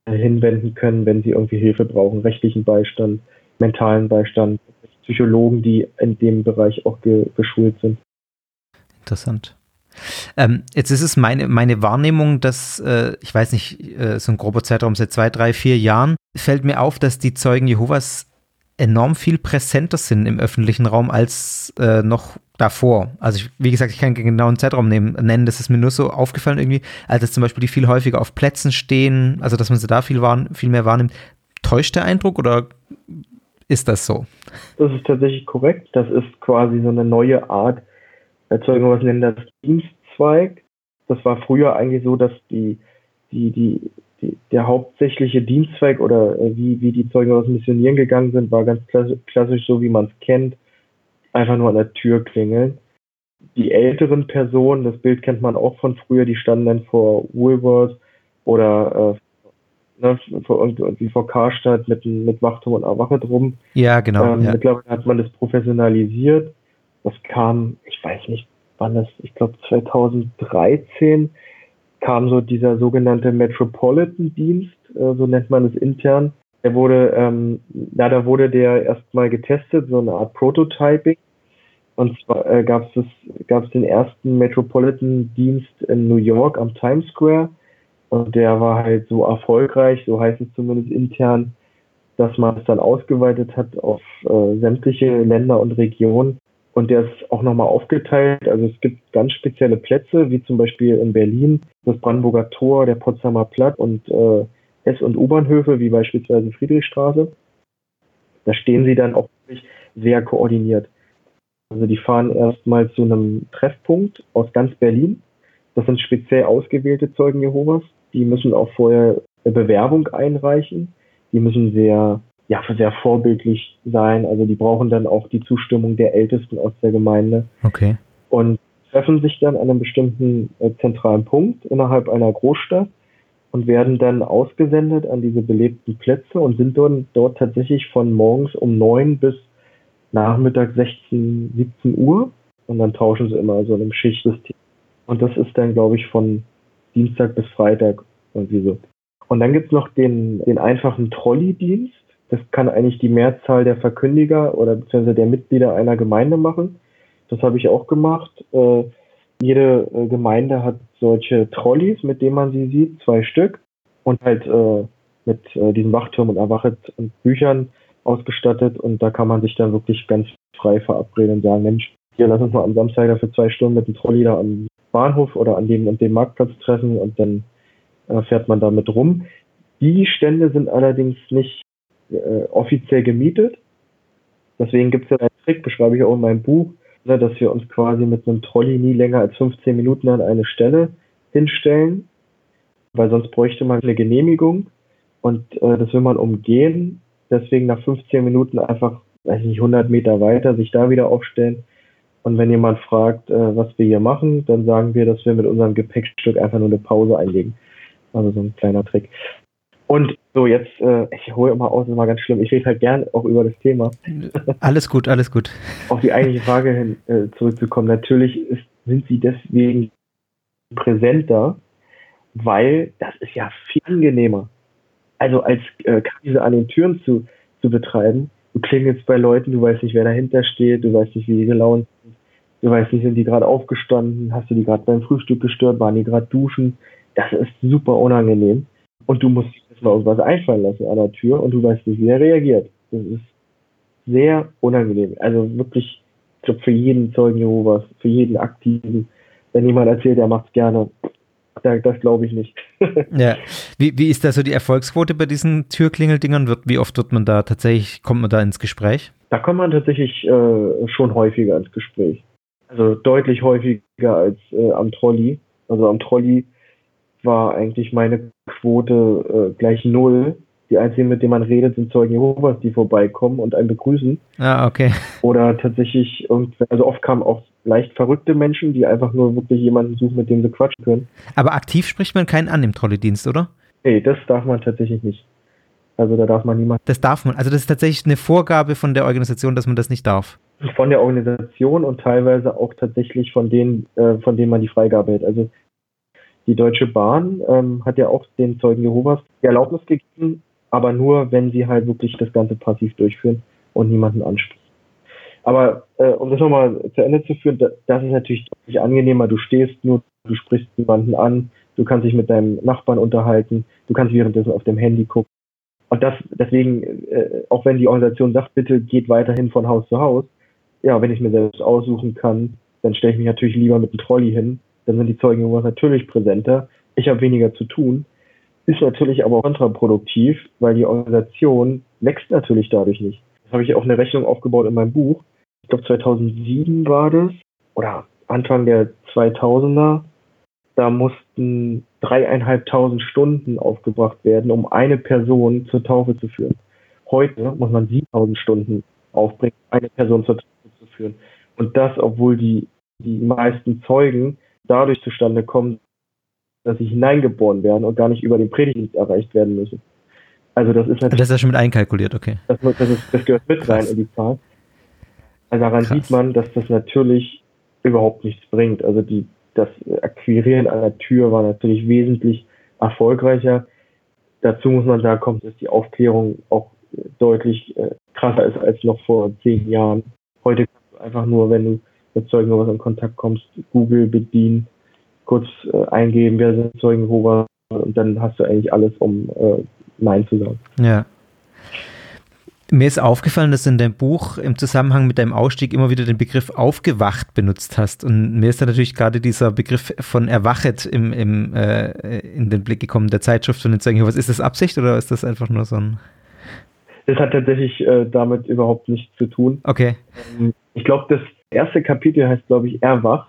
äh, hinwenden können, wenn sie irgendwie Hilfe brauchen, rechtlichen Beistand, mentalen Beistand, Psychologen, die in dem Bereich auch ge geschult sind. Interessant. Ähm, jetzt ist es meine, meine Wahrnehmung, dass, äh, ich weiß nicht, äh, so ein grober Zeitraum seit zwei, drei, vier Jahren, fällt mir auf, dass die Zeugen Jehovas enorm viel präsenter sind im öffentlichen Raum als äh, noch davor. Also ich, wie gesagt, ich kann keinen genauen Zeitraum nehmen, nennen, das ist mir nur so aufgefallen irgendwie, als dass zum Beispiel die viel häufiger auf Plätzen stehen, also dass man sie da viel, wahrn viel mehr wahrnimmt. Täuscht der Eindruck oder ist das so? Das ist tatsächlich korrekt. Das ist quasi so eine neue Art, Erzeugung, was nennen das Dienstzweig. Das war früher eigentlich so, dass die, die, die, die der hauptsächliche Dienstzweig oder äh, wie, wie die Zeugen aus Missionieren gegangen sind, war ganz klassisch so, wie man es kennt einfach nur an der Tür klingeln. Die älteren Personen, das Bild kennt man auch von früher, die standen dann vor Woolworth oder äh, ne, irgendwie vor Karstadt mit, mit Wachturm und Erwache drum. Ja, genau. Ähm, ja. Mittlerweile hat man das professionalisiert. Das kam, ich weiß nicht, wann das, ich glaube 2013 kam so dieser sogenannte Metropolitan-Dienst, äh, so nennt man es intern. Der wurde, ähm, ja, da wurde der erstmal getestet, so eine Art Prototyping. Und zwar äh, gab es den ersten Metropolitan-Dienst in New York am Times Square. Und der war halt so erfolgreich, so heißt es zumindest intern, dass man es dann ausgeweitet hat auf äh, sämtliche Länder und Regionen. Und der ist auch nochmal aufgeteilt. Also es gibt ganz spezielle Plätze, wie zum Beispiel in Berlin das Brandenburger Tor, der Potsdamer Platz und äh, S- und U-Bahnhöfe, wie beispielsweise Friedrichstraße. Da stehen sie dann auch wirklich sehr koordiniert. Also die fahren erstmal zu einem Treffpunkt aus ganz Berlin. Das sind speziell ausgewählte Zeugen Jehovas. Die müssen auch vorher eine Bewerbung einreichen. Die müssen sehr ja, sehr vorbildlich sein. Also die brauchen dann auch die Zustimmung der Ältesten aus der Gemeinde. Okay. Und treffen sich dann an einem bestimmten äh, zentralen Punkt innerhalb einer Großstadt und werden dann ausgesendet an diese belebten Plätze und sind dort, dort tatsächlich von morgens um neun bis Nachmittag 16, 17 Uhr. Und dann tauschen sie immer so in einem Schichtsystem. Und das ist dann, glaube ich, von Dienstag bis Freitag irgendwie so. Und dann gibt's noch den, den einfachen Trolley-Dienst das kann eigentlich die Mehrzahl der Verkündiger oder beziehungsweise der Mitglieder einer Gemeinde machen. Das habe ich auch gemacht. Äh, jede äh, Gemeinde hat solche Trolleys, mit denen man sie sieht, zwei Stück und halt äh, mit äh, diesem Wachturm und Erwachet und Büchern ausgestattet und da kann man sich dann wirklich ganz frei verabreden und sagen, Mensch, hier lass uns mal am Samstag da für zwei Stunden mit dem Trolley da am Bahnhof oder an dem und dem Marktplatz treffen und dann äh, fährt man damit rum. Die Stände sind allerdings nicht äh, offiziell gemietet. Deswegen gibt es ja einen Trick, beschreibe ich auch in meinem Buch, ne, dass wir uns quasi mit einem Trolley nie länger als 15 Minuten an eine Stelle hinstellen, weil sonst bräuchte man eine Genehmigung und äh, das will man umgehen. Deswegen nach 15 Minuten einfach, weiß ich nicht, 100 Meter weiter sich da wieder aufstellen. Und wenn jemand fragt, äh, was wir hier machen, dann sagen wir, dass wir mit unserem Gepäckstück einfach nur eine Pause einlegen. Also so ein kleiner Trick. Und so, jetzt, äh, ich hole immer aus, das ist mal ganz schlimm. Ich rede halt gern auch über das Thema. Alles gut, alles gut. Auf die eigentliche Frage hin äh, zurückzukommen. Natürlich ist, sind sie deswegen präsenter, weil das ist ja viel angenehmer. Also als äh, Krise an den Türen zu, zu betreiben. Du klingelst bei Leuten, du weißt nicht, wer dahinter steht, du weißt nicht, wie die gelaunt du weißt nicht, sind die gerade aufgestanden, hast du die gerade beim Frühstück gestört, waren die gerade duschen. Das ist super unangenehm. Und du musst jetzt mal irgendwas einfallen lassen an der Tür und du weißt nicht, wie er reagiert. Das ist sehr unangenehm. Also wirklich, ich glaube, für jeden Zeugen Jehovas, für jeden Aktiven, wenn jemand erzählt, er macht es gerne, das glaube ich nicht. ja. Wie, wie ist da so die Erfolgsquote bei diesen Türklingeldingern? Wie oft wird man da tatsächlich, kommt man da ins Gespräch? Da kommt man tatsächlich äh, schon häufiger ins Gespräch. Also deutlich häufiger als äh, am Trolley. Also am Trolley war eigentlich meine Quote äh, gleich null. Die einzigen, mit denen man redet, sind Zeugen Jehovas, die vorbeikommen und einen begrüßen. Ah, okay. Oder tatsächlich, also oft kamen auch leicht verrückte Menschen, die einfach nur wirklich jemanden suchen, mit dem sie quatschen können. Aber aktiv spricht man keinen an im Trolleydienst, oder? Nee, das darf man tatsächlich nicht. Also da darf man niemanden. Das darf man. Also das ist tatsächlich eine Vorgabe von der Organisation, dass man das nicht darf. Von der Organisation und teilweise auch tatsächlich von denen, äh, von denen man die Freigabe hält. Also die Deutsche Bahn ähm, hat ja auch den Zeugen Jehovas die Erlaubnis gegeben, aber nur, wenn sie halt wirklich das Ganze passiv durchführen und niemanden ansprechen. Aber äh, um das nochmal zu Ende zu führen, das ist natürlich deutlich angenehmer. Du stehst nur, du sprichst niemanden an, du kannst dich mit deinem Nachbarn unterhalten, du kannst währenddessen auf dem Handy gucken. Und das deswegen, äh, auch wenn die Organisation sagt, bitte geht weiterhin von Haus zu Haus, ja, wenn ich mir selbst aussuchen kann, dann stelle ich mich natürlich lieber mit dem Trolley hin dann sind die Zeugen natürlich präsenter. Ich habe weniger zu tun. Ist natürlich aber kontraproduktiv, weil die Organisation wächst natürlich dadurch nicht. Das habe ich auch eine Rechnung aufgebaut in meinem Buch. Ich glaube 2007 war das oder Anfang der 2000er. Da mussten dreieinhalbtausend Stunden aufgebracht werden, um eine Person zur Taufe zu führen. Heute muss man 7000 Stunden aufbringen, eine Person zur Taufe führen. Und das, obwohl die, die meisten Zeugen dadurch zustande kommen, dass sie hineingeboren werden und gar nicht über den Predigtdienst erreicht werden müssen. Also das ist natürlich. Das ist ja schon mit einkalkuliert, okay. Das, das, ist, das gehört mit Krass. rein in die Zahl. Also daran Krass. sieht man, dass das natürlich überhaupt nichts bringt. Also die, das Akquirieren einer Tür war natürlich wesentlich erfolgreicher. Dazu muss man sagen, kommt, dass die Aufklärung auch deutlich äh, krasser ist als noch vor zehn Jahren. Heute einfach nur, wenn du mit Zeugen Jehovas in Kontakt kommst, Google bedienen, kurz äh, eingeben, wer sind Zeugen Jehovas und dann hast du eigentlich alles, um äh, Nein zu sagen. Ja. Mir ist aufgefallen, dass du in deinem Buch im Zusammenhang mit deinem Ausstieg immer wieder den Begriff aufgewacht benutzt hast. Und mir ist da natürlich gerade dieser Begriff von erwachet im, im, äh, in den Blick gekommen, der Zeitschrift von den Zeugen. Was ist das Absicht oder ist das einfach nur so ein. Das hat tatsächlich äh, damit überhaupt nichts zu tun. Okay. Ähm, ich glaube, das erste Kapitel heißt, glaube ich, Erwacht.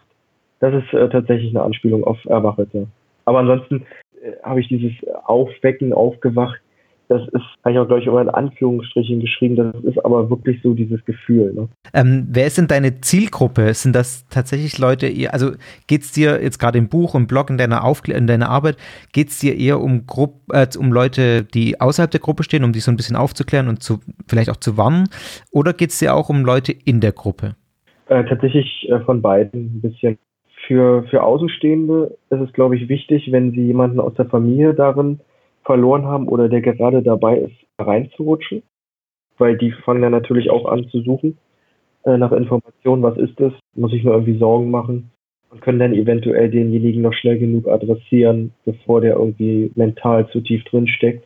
Das ist äh, tatsächlich eine Anspielung auf Erwachete. Aber ansonsten äh, habe ich dieses Aufwecken, Aufgewacht das ist, habe ich auch, glaube ich, immer in Anführungsstrichen geschrieben, das ist aber wirklich so dieses Gefühl. Ne? Ähm, wer ist denn deine Zielgruppe? Sind das tatsächlich Leute, also geht es dir jetzt gerade im Buch, im Blog, in deiner, Aufkl in deiner Arbeit, geht es dir eher um, Grupp, äh, um Leute, die außerhalb der Gruppe stehen, um die so ein bisschen aufzuklären und zu, vielleicht auch zu warnen? Oder geht es dir auch um Leute in der Gruppe? Äh, tatsächlich äh, von beiden ein bisschen. Für, für Außenstehende ist es, glaube ich, wichtig, wenn sie jemanden aus der Familie darin verloren haben oder der gerade dabei ist, reinzurutschen, weil die fangen dann natürlich auch an zu suchen äh, nach Informationen, was ist das, muss ich mir irgendwie Sorgen machen? Und können dann eventuell denjenigen noch schnell genug adressieren, bevor der irgendwie mental zu tief drin steckt.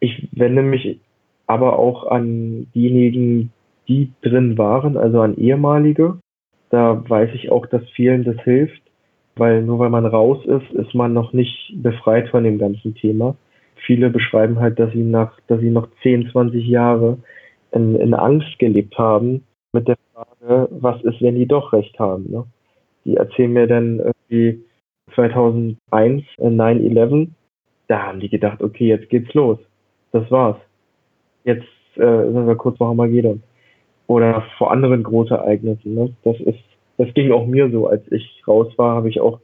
Ich wende mich aber auch an diejenigen, die drin waren, also an ehemalige. Da weiß ich auch, dass vielen das hilft, weil nur weil man raus ist, ist man noch nicht befreit von dem ganzen Thema viele beschreiben halt, dass sie nach, dass sie noch 10, 20 Jahre in, in Angst gelebt haben mit der Frage, was ist, wenn die doch recht haben. Ne? Die erzählen mir dann irgendwie 2001, 9-11, äh, da haben die gedacht, okay, jetzt geht's los. Das war's. Jetzt äh, sind wir kurz vor Armageddon. Oder vor anderen Großereignissen. Ne? Das ist, das ging auch mir so. Als ich raus war, habe ich auch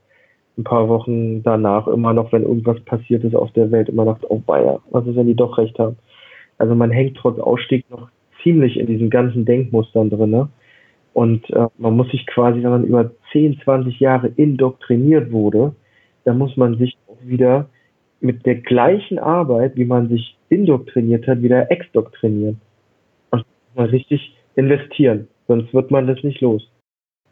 ein paar Wochen danach immer noch, wenn irgendwas passiert ist auf der Welt, immer noch, oh weia, was ist, wenn die doch recht haben? Also man hängt trotz Ausstieg noch ziemlich in diesen ganzen Denkmustern drin. Ne? Und äh, man muss sich quasi, wenn man über 10, 20 Jahre indoktriniert wurde, da muss man sich auch wieder mit der gleichen Arbeit, wie man sich indoktriniert hat, wieder exdoktrinieren. Und mal richtig investieren, sonst wird man das nicht los.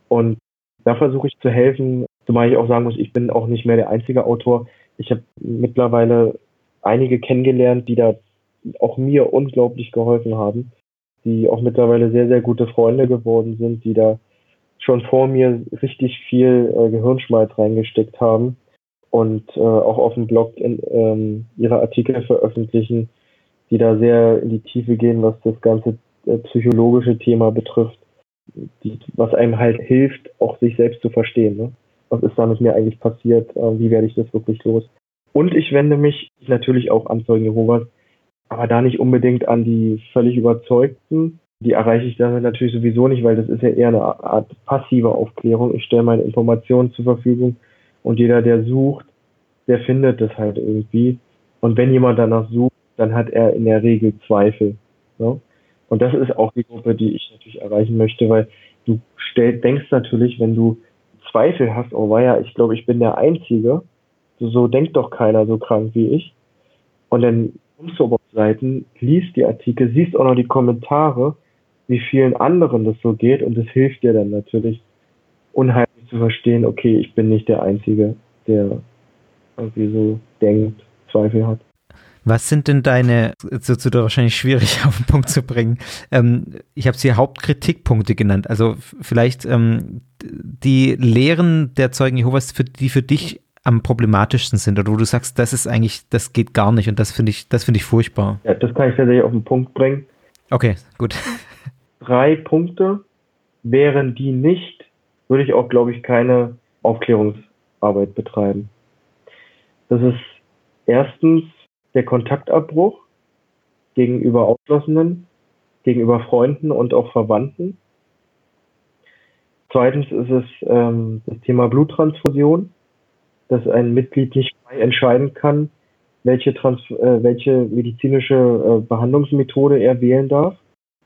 Und da versuche ich zu helfen, Zumal ich auch sagen muss, ich bin auch nicht mehr der einzige Autor. Ich habe mittlerweile einige kennengelernt, die da auch mir unglaublich geholfen haben, die auch mittlerweile sehr, sehr gute Freunde geworden sind, die da schon vor mir richtig viel äh, Gehirnschmalz reingesteckt haben und äh, auch auf dem Blog in, ähm, ihre Artikel veröffentlichen, die da sehr in die Tiefe gehen, was das ganze äh, psychologische Thema betrifft, die, was einem halt hilft, auch sich selbst zu verstehen. Ne? Was ist da mit mir eigentlich passiert, äh, wie werde ich das wirklich los. Und ich wende mich natürlich auch an Zeugen Jehovas, aber da nicht unbedingt an die völlig Überzeugten. Die erreiche ich damit natürlich sowieso nicht, weil das ist ja eher eine Art passive Aufklärung. Ich stelle meine Informationen zur Verfügung und jeder, der sucht, der findet das halt irgendwie. Und wenn jemand danach sucht, dann hat er in der Regel Zweifel. Ne? Und das ist auch die Gruppe, die ich natürlich erreichen möchte, weil du stell, denkst natürlich, wenn du Zweifel hast, oh weia, ich glaube, ich bin der Einzige, so, denkt doch keiner so krank wie ich. Und dann kommst du auf Seiten, liest die Artikel, siehst auch noch die Kommentare, wie vielen anderen das so geht und das hilft dir dann natürlich unheimlich zu verstehen, okay, ich bin nicht der Einzige, der irgendwie so denkt, Zweifel hat. Was sind denn deine, jetzt wird es wahrscheinlich schwierig auf den Punkt zu bringen, ähm, ich habe sie Hauptkritikpunkte genannt, also vielleicht ähm, die Lehren der Zeugen Jehovas, für, die für dich am problematischsten sind oder wo du sagst, das ist eigentlich, das geht gar nicht und das finde ich, das finde ich furchtbar. Ja, das kann ich tatsächlich auf den Punkt bringen. Okay, gut. Drei Punkte. Wären die nicht, würde ich auch, glaube ich, keine Aufklärungsarbeit betreiben. Das ist erstens der Kontaktabbruch gegenüber Ausschlossenen, gegenüber Freunden und auch Verwandten. Zweitens ist es ähm, das Thema Bluttransfusion, dass ein Mitglied nicht frei entscheiden kann, welche, Trans äh, welche medizinische äh, Behandlungsmethode er wählen darf.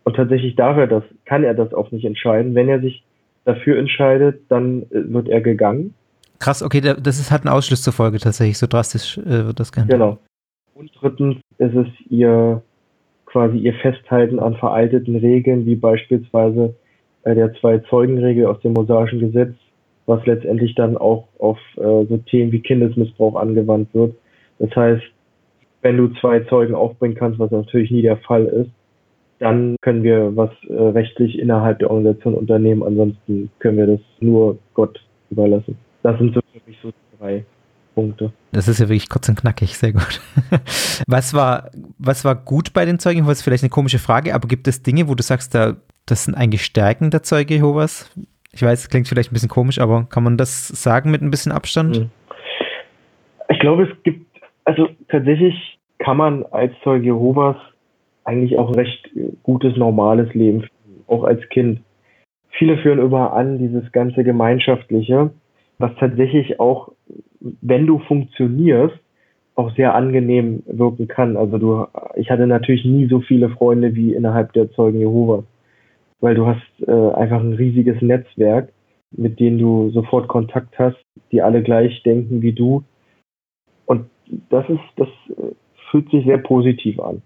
Und tatsächlich darf er das, kann er das auch nicht entscheiden. Wenn er sich dafür entscheidet, dann äh, wird er gegangen. Krass, okay, das ist, hat einen Ausschluss zur Folge tatsächlich, so drastisch äh, wird das gehandelt. Genau. Und drittens ist es ihr quasi ihr Festhalten an veralteten Regeln, wie beispielsweise äh, der Zwei-Zeugen-Regel aus dem mosaischen Gesetz, was letztendlich dann auch auf äh, so Themen wie Kindesmissbrauch angewandt wird. Das heißt, wenn du zwei Zeugen aufbringen kannst, was natürlich nie der Fall ist, dann können wir was äh, rechtlich innerhalb der Organisation unternehmen. Ansonsten können wir das nur Gott überlassen. Das sind so für mich so drei Punkte. Das ist ja wirklich kurz und knackig, sehr gut. Was war, was war gut bei den Zeugen Jehovas? Vielleicht eine komische Frage, aber gibt es Dinge, wo du sagst, da, das sind eigentlich Stärken der Zeuge Jehovas? Ich weiß, es klingt vielleicht ein bisschen komisch, aber kann man das sagen mit ein bisschen Abstand? Hm. Ich glaube, es gibt, also tatsächlich kann man als Zeuge Jehovas eigentlich auch ein recht gutes, normales Leben führen, auch als Kind. Viele führen immer an, dieses ganze Gemeinschaftliche, was tatsächlich auch, wenn du funktionierst, auch sehr angenehm wirken kann. Also du, ich hatte natürlich nie so viele Freunde wie innerhalb der Zeugen Jehovas weil du hast äh, einfach ein riesiges Netzwerk, mit denen du sofort Kontakt hast, die alle gleich denken wie du. Und das ist, das äh, fühlt sich sehr positiv an.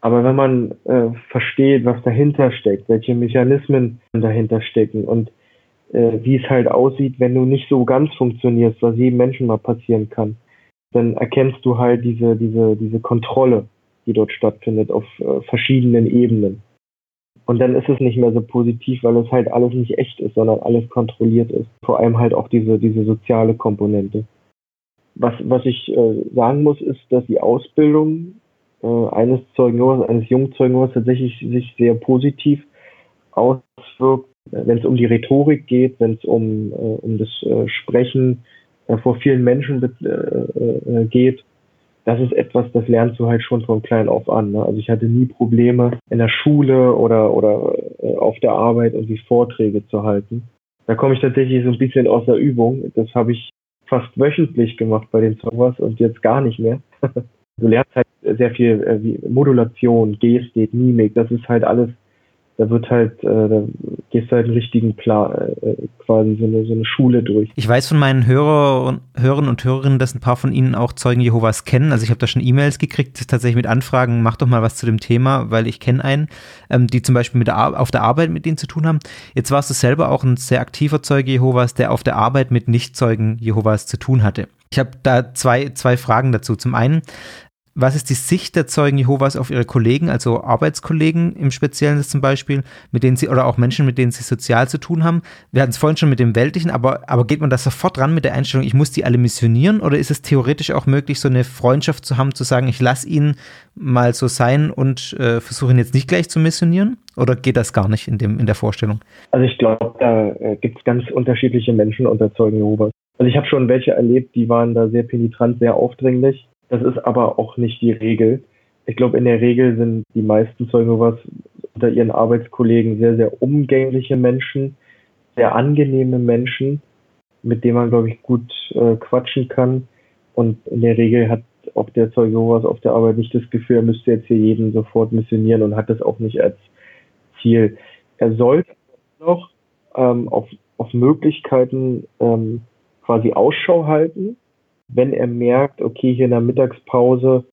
Aber wenn man äh, versteht, was dahinter steckt, welche Mechanismen dahinter stecken und äh, wie es halt aussieht, wenn du nicht so ganz funktionierst, was jedem Menschen mal passieren kann, dann erkennst du halt diese, diese, diese Kontrolle, die dort stattfindet auf äh, verschiedenen Ebenen. Und dann ist es nicht mehr so positiv, weil es halt alles nicht echt ist, sondern alles kontrolliert ist. Vor allem halt auch diese, diese soziale Komponente. Was, was ich äh, sagen muss, ist, dass die Ausbildung äh, eines Zeugen, eines Jungzeugen tatsächlich sich sehr positiv auswirkt, wenn es um die Rhetorik geht, wenn es um, äh, um das äh, Sprechen äh, vor vielen Menschen äh, äh, geht das ist etwas, das lernst du halt schon von klein auf an. Ne? Also ich hatte nie Probleme in der Schule oder, oder äh, auf der Arbeit irgendwie Vorträge zu halten. Da komme ich tatsächlich so ein bisschen aus der Übung. Das habe ich fast wöchentlich gemacht bei den Servers und jetzt gar nicht mehr. du lernst halt sehr viel äh, wie Modulation, Gestik, Mimik. Das ist halt alles da wird halt, äh, da gehst du halt einen richtigen Plan, äh, quasi so eine, so eine Schule durch. Ich weiß von meinen Hörer und, Hörern und Hörerinnen, dass ein paar von ihnen auch Zeugen Jehovas kennen. Also ich habe da schon E-Mails gekriegt, tatsächlich mit Anfragen, mach doch mal was zu dem Thema, weil ich kenne einen, ähm, die zum Beispiel mit der auf der Arbeit mit denen zu tun haben. Jetzt warst du selber auch ein sehr aktiver Zeuge Jehovas, der auf der Arbeit mit Nichtzeugen Jehovas zu tun hatte. Ich habe da zwei, zwei Fragen dazu. Zum einen, was ist die Sicht der Zeugen Jehovas auf ihre Kollegen, also Arbeitskollegen im Speziellen zum Beispiel, mit denen sie oder auch Menschen, mit denen sie sozial zu tun haben? Wir hatten es vorhin schon mit dem Weltlichen, aber, aber geht man da sofort ran mit der Einstellung, ich muss die alle missionieren oder ist es theoretisch auch möglich, so eine Freundschaft zu haben, zu sagen, ich lasse ihn mal so sein und äh, versuche ihn jetzt nicht gleich zu missionieren? Oder geht das gar nicht in, dem, in der Vorstellung? Also ich glaube, da äh, gibt es ganz unterschiedliche Menschen unter Zeugen Jehovas. Also ich habe schon welche erlebt, die waren da sehr penetrant, sehr aufdringlich das ist aber auch nicht die Regel. Ich glaube, in der Regel sind die meisten Zeugen sowas unter ihren Arbeitskollegen sehr, sehr umgängliche Menschen, sehr angenehme Menschen, mit denen man, glaube ich, gut äh, quatschen kann. Und in der Regel hat auch der Zeuge sowas auf der Arbeit nicht das Gefühl, er müsste jetzt hier jeden sofort missionieren und hat das auch nicht als Ziel. Er sollte noch ähm, auf, auf Möglichkeiten ähm, quasi Ausschau halten, wenn er merkt, okay, hier in der Mittagspause,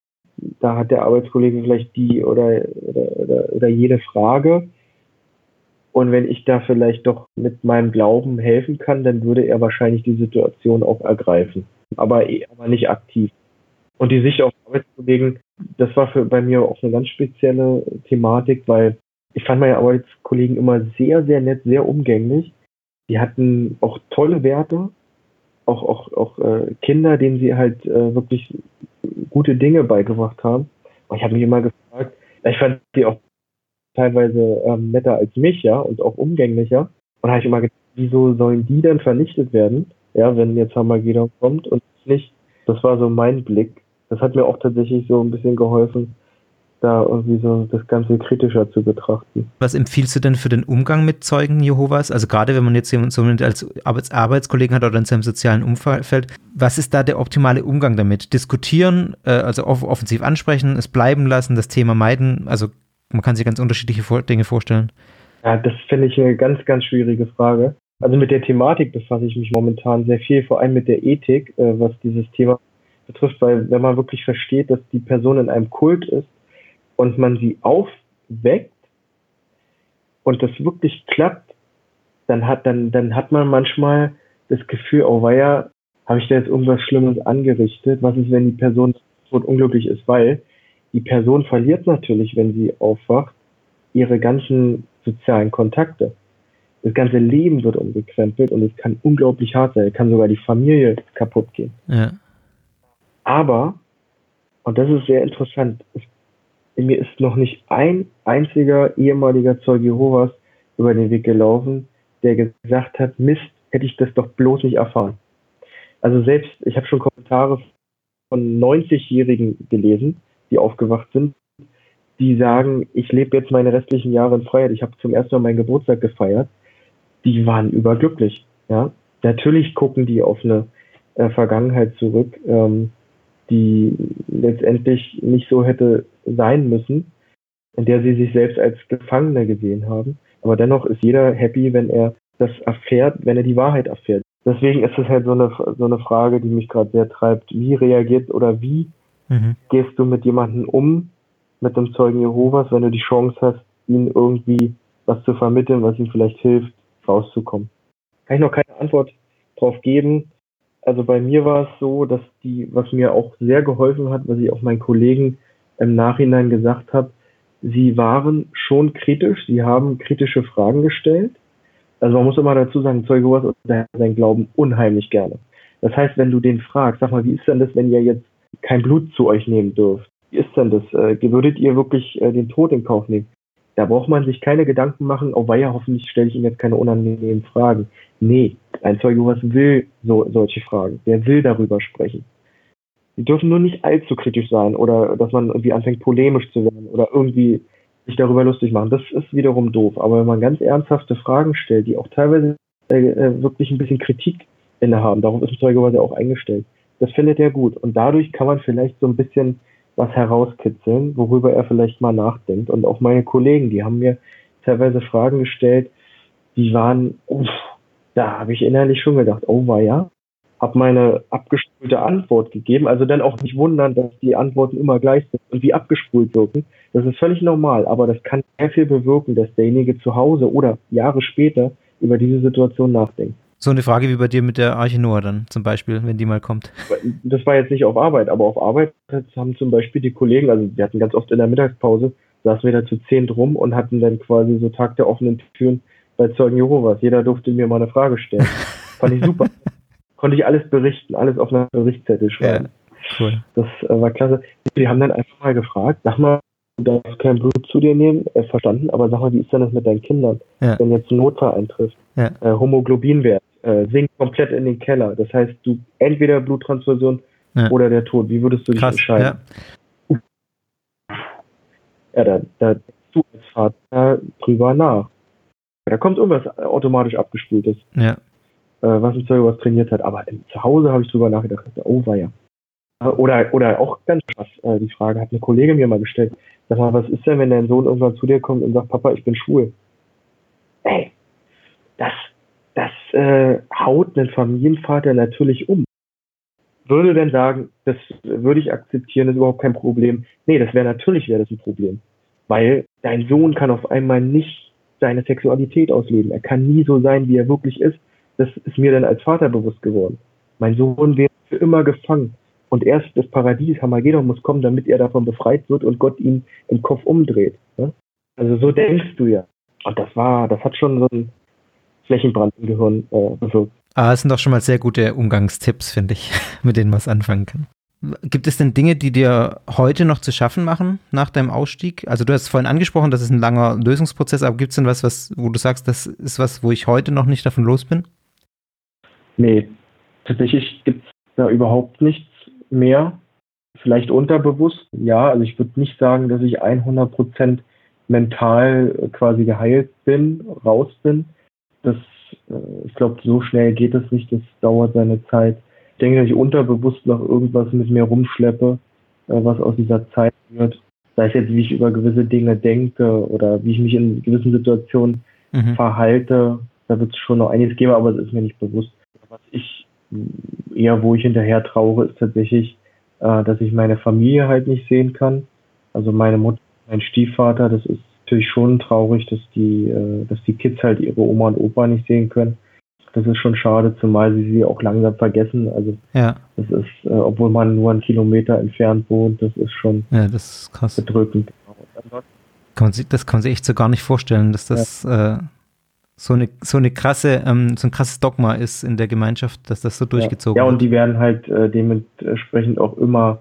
da hat der Arbeitskollege vielleicht die oder, oder, oder, oder jede Frage. Und wenn ich da vielleicht doch mit meinem Glauben helfen kann, dann würde er wahrscheinlich die Situation auch ergreifen. Aber, aber nicht aktiv. Und die Sicht auf Arbeitskollegen, das war für, bei mir auch eine ganz spezielle Thematik, weil ich fand meine Arbeitskollegen immer sehr, sehr nett, sehr umgänglich. Die hatten auch tolle Werte, auch, auch, auch äh, Kinder, denen sie halt äh, wirklich gute Dinge beigebracht haben. Und ich habe mich immer gefragt, ich fand die auch teilweise ähm, netter als mich, ja, und auch umgänglicher. Und habe ich immer gedacht, wieso sollen die dann vernichtet werden, ja, wenn jetzt Hamagedon kommt und nicht. Das war so mein Blick. Das hat mir auch tatsächlich so ein bisschen geholfen, da irgendwie so das Ganze kritischer zu betrachten. Was empfiehlst du denn für den Umgang mit Zeugen Jehovas? Also gerade wenn man jetzt jemanden so als Arbeits Arbeitskollegen hat oder in seinem sozialen Umfeld, was ist da der optimale Umgang damit? Diskutieren, äh, also off offensiv ansprechen, es bleiben lassen, das Thema meiden? Also man kann sich ganz unterschiedliche Dinge vorstellen. Ja, das finde ich eine ganz, ganz schwierige Frage. Also mit der Thematik befasse ich mich momentan sehr viel, vor allem mit der Ethik, äh, was dieses Thema betrifft, weil wenn man wirklich versteht, dass die Person in einem Kult ist, und man sie aufweckt und das wirklich klappt, dann hat, dann, dann hat man manchmal das Gefühl, oh weia, habe ich da jetzt irgendwas Schlimmes angerichtet? Was ist, wenn die Person tot unglücklich ist? Weil die Person verliert natürlich, wenn sie aufwacht, ihre ganzen sozialen Kontakte. Das ganze Leben wird umgekrempelt und es kann unglaublich hart sein. Es kann sogar die Familie kaputt gehen. Ja. Aber, und das ist sehr interessant, es, mir ist noch nicht ein einziger ehemaliger Zeuge Jehovas über den Weg gelaufen, der gesagt hat, Mist, hätte ich das doch bloß nicht erfahren. Also selbst, ich habe schon Kommentare von 90-Jährigen gelesen, die aufgewacht sind, die sagen, ich lebe jetzt meine restlichen Jahre in Freiheit, ich habe zum ersten Mal meinen Geburtstag gefeiert, die waren überglücklich. Ja? Natürlich gucken die auf eine äh, Vergangenheit zurück, ähm, die letztendlich nicht so hätte sein müssen, in der sie sich selbst als Gefangene gesehen haben. Aber dennoch ist jeder happy, wenn er das erfährt, wenn er die Wahrheit erfährt. Deswegen ist es halt so eine, so eine Frage, die mich gerade sehr treibt. Wie reagiert oder wie mhm. gehst du mit jemandem um, mit dem Zeugen Jehovas, wenn du die Chance hast, ihm irgendwie was zu vermitteln, was ihm vielleicht hilft, rauszukommen? Kann ich noch keine Antwort drauf geben. Also bei mir war es so, dass die, was mir auch sehr geholfen hat, was ich auch meinen Kollegen im Nachhinein gesagt habe, sie waren schon kritisch, sie haben kritische Fragen gestellt also man muss immer dazu sagen, Zeuge Jehovas seinen Glauben unheimlich gerne. Das heißt, wenn du den fragst, sag mal, wie ist denn das, wenn ihr jetzt kein Blut zu euch nehmen dürft? Wie ist denn das? Äh, würdet ihr wirklich äh, den Tod in Kauf nehmen? Da braucht man sich keine Gedanken machen, oh weia, hoffentlich stelle ich ihm jetzt keine unangenehmen Fragen. Nee, ein Zeuge Jehovas will so, solche Fragen. Der will darüber sprechen. Die dürfen nur nicht allzu kritisch sein oder dass man irgendwie anfängt polemisch zu werden oder irgendwie sich darüber lustig machen. Das ist wiederum doof. Aber wenn man ganz ernsthafte Fragen stellt, die auch teilweise äh, wirklich ein bisschen Kritik innehaben, darauf ist Zeuge auch eingestellt, das findet er gut. Und dadurch kann man vielleicht so ein bisschen was herauskitzeln, worüber er vielleicht mal nachdenkt. Und auch meine Kollegen, die haben mir teilweise Fragen gestellt, die waren, uff, da habe ich innerlich schon gedacht, oh war ja, habe meine abgespulte Antwort gegeben. Also dann auch nicht wundern, dass die Antworten immer gleich sind und wie abgespult wirken. Das ist völlig normal, aber das kann sehr viel bewirken, dass derjenige zu Hause oder Jahre später über diese Situation nachdenkt. So eine Frage wie bei dir mit der Arche Noah dann zum Beispiel, wenn die mal kommt. Das war jetzt nicht auf Arbeit, aber auf Arbeit haben zum Beispiel die Kollegen, also wir hatten ganz oft in der Mittagspause, saßen wir da zu zehn drum und hatten dann quasi so Tag der offenen Türen bei Zeugen Jehovas. Jeder durfte mir mal eine Frage stellen. Fand ich super. konnte ich alles berichten, alles auf einer Berichtszettel schreiben. Ja, cool. Das äh, war klasse. Wir haben dann einfach mal gefragt, sag mal, du darfst kein Blut zu dir nehmen, äh, verstanden, aber sag mal, wie ist denn das mit deinen Kindern, ja. wenn jetzt ein Notfall eintrifft? Ja. Äh, Homoglobinwert äh, sinkt komplett in den Keller. Das heißt, du entweder Bluttransfusion ja. oder der Tod. Wie würdest du dich Krass, entscheiden? Ja, ja da, da du als Vater drüber nach. Da kommt irgendwas automatisch abgespultes. Ja äh, was ein Zeuge was trainiert hat. Aber zu Hause habe ich drüber nachgedacht, oh war ja. Oder, oder auch ganz krass, äh, die Frage hat eine Kollegin mir mal gestellt. Sag mal, was ist denn, wenn dein Sohn irgendwann zu dir kommt und sagt, Papa, ich bin schwul? Ey, das äh, haut einen Familienvater natürlich um. Würde denn sagen, das würde ich akzeptieren, das ist überhaupt kein Problem. Nee, das wäre natürlich wäre das ein Problem. Weil dein Sohn kann auf einmal nicht seine Sexualität ausleben. Er kann nie so sein, wie er wirklich ist das ist mir dann als Vater bewusst geworden. Mein Sohn wird für immer gefangen. Und erst das Paradies, Hamagedon, muss kommen, damit er davon befreit wird und Gott ihn im Kopf umdreht. Ne? Also so denkst du ja. Und das war, das hat schon so ein Flächenbrand im Gehirn äh, bewirkt. Ah, das sind doch schon mal sehr gute Umgangstipps, finde ich, mit denen man es anfangen kann. Gibt es denn Dinge, die dir heute noch zu schaffen machen nach deinem Ausstieg? Also du hast vorhin angesprochen, das ist ein langer Lösungsprozess, aber gibt es denn was, was, wo du sagst, das ist was, wo ich heute noch nicht davon los bin? Nee, tatsächlich gibt es da überhaupt nichts mehr. Vielleicht unterbewusst, ja. Also ich würde nicht sagen, dass ich 100% mental quasi geheilt bin, raus bin. Das, äh, ich glaube, so schnell geht es nicht. Das dauert seine Zeit. Ich denke, dass ich unterbewusst noch irgendwas mit mir rumschleppe, äh, was aus dieser Zeit wird. Sei es jetzt, wie ich über gewisse Dinge denke oder wie ich mich in gewissen Situationen mhm. verhalte. Da wird es schon noch einiges geben, aber es ist mir nicht bewusst was ich eher, wo ich hinterher traure, ist tatsächlich, äh, dass ich meine Familie halt nicht sehen kann. Also meine Mutter, mein Stiefvater, das ist natürlich schon traurig, dass die, äh, dass die Kids halt ihre Oma und Opa nicht sehen können. Das ist schon schade, zumal sie sie auch langsam vergessen. Also ja. das ist, äh, obwohl man nur einen Kilometer entfernt wohnt, das ist schon ja, das ist krass. bedrückend. Kann man sich, das kann man sich echt so gar nicht vorstellen, dass das ja. äh, so eine, so eine krasse, ähm, so ein krasses Dogma ist in der Gemeinschaft, dass das so durchgezogen wird. Ja, und die werden halt äh, dementsprechend auch immer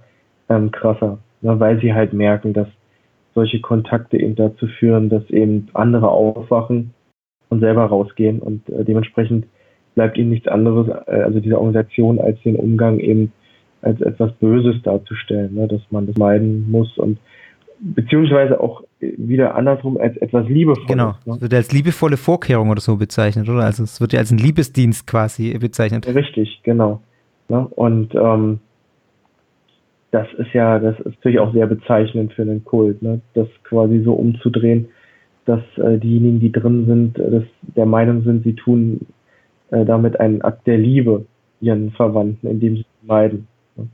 ähm, krasser, ne, weil sie halt merken, dass solche Kontakte eben dazu führen, dass eben andere aufwachen und selber rausgehen und äh, dementsprechend bleibt ihnen nichts anderes, äh, also diese Organisation, als den Umgang eben als etwas Böses darzustellen, ne, dass man das meiden muss und beziehungsweise auch wieder andersrum als etwas Liebevolles. Genau, ne? es wird als liebevolle Vorkehrung oder so bezeichnet, oder? Also es wird ja als ein Liebesdienst quasi bezeichnet. Richtig, genau. Ne? Und ähm, das ist ja, das ist natürlich auch sehr bezeichnend für einen Kult, ne? das quasi so umzudrehen, dass äh, diejenigen, die drin sind, äh, das, der Meinung sind, sie tun äh, damit einen Akt der Liebe ihren Verwandten, indem sie meiden.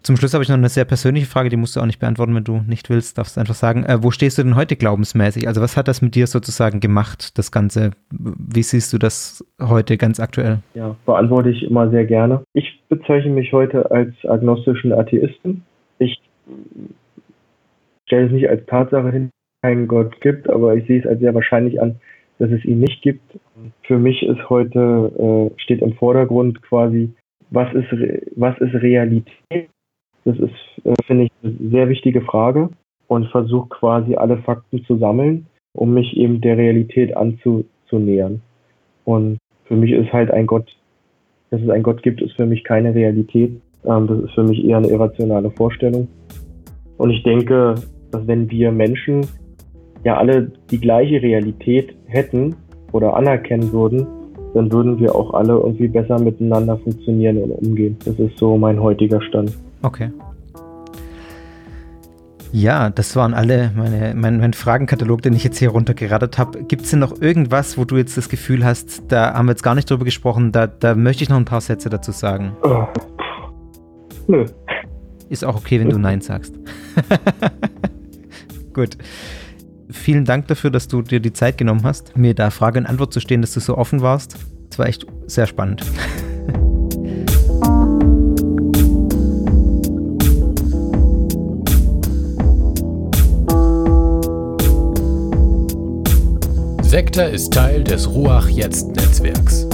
Zum Schluss habe ich noch eine sehr persönliche Frage, die musst du auch nicht beantworten, wenn du nicht willst, darfst du einfach sagen. Äh, wo stehst du denn heute glaubensmäßig? Also was hat das mit dir sozusagen gemacht, das Ganze? Wie siehst du das heute ganz aktuell? Ja, beantworte ich immer sehr gerne. Ich bezeichne mich heute als agnostischen Atheisten. Stelle es nicht als Tatsache hin, dass es keinen Gott gibt, aber ich sehe es als sehr wahrscheinlich an, dass es ihn nicht gibt. Für mich ist heute, äh, steht im Vordergrund quasi, was ist, was ist Realität? Das ist, äh, finde ich, eine sehr wichtige Frage und versuche quasi alle Fakten zu sammeln, um mich eben der Realität anzunähern. Und für mich ist halt ein Gott, dass es einen Gott gibt, ist für mich keine Realität. Ähm, das ist für mich eher eine irrationale Vorstellung. Und ich denke, dass wenn wir Menschen ja alle die gleiche Realität hätten oder anerkennen würden, dann würden wir auch alle irgendwie besser miteinander funktionieren und umgehen. Das ist so mein heutiger Stand. Okay. Ja, das waren alle meine, mein, mein Fragenkatalog, den ich jetzt hier runtergerattert habe. Gibt es denn noch irgendwas, wo du jetzt das Gefühl hast, da haben wir jetzt gar nicht drüber gesprochen, da, da möchte ich noch ein paar Sätze dazu sagen? Oh. Nö. Ist auch okay, wenn du Nein sagst. Gut. Vielen Dank dafür, dass du dir die Zeit genommen hast, mir da Frage und Antwort zu stehen, dass du so offen warst. Es war echt sehr spannend. Sektor ist Teil des Ruach Jetzt Netzwerks.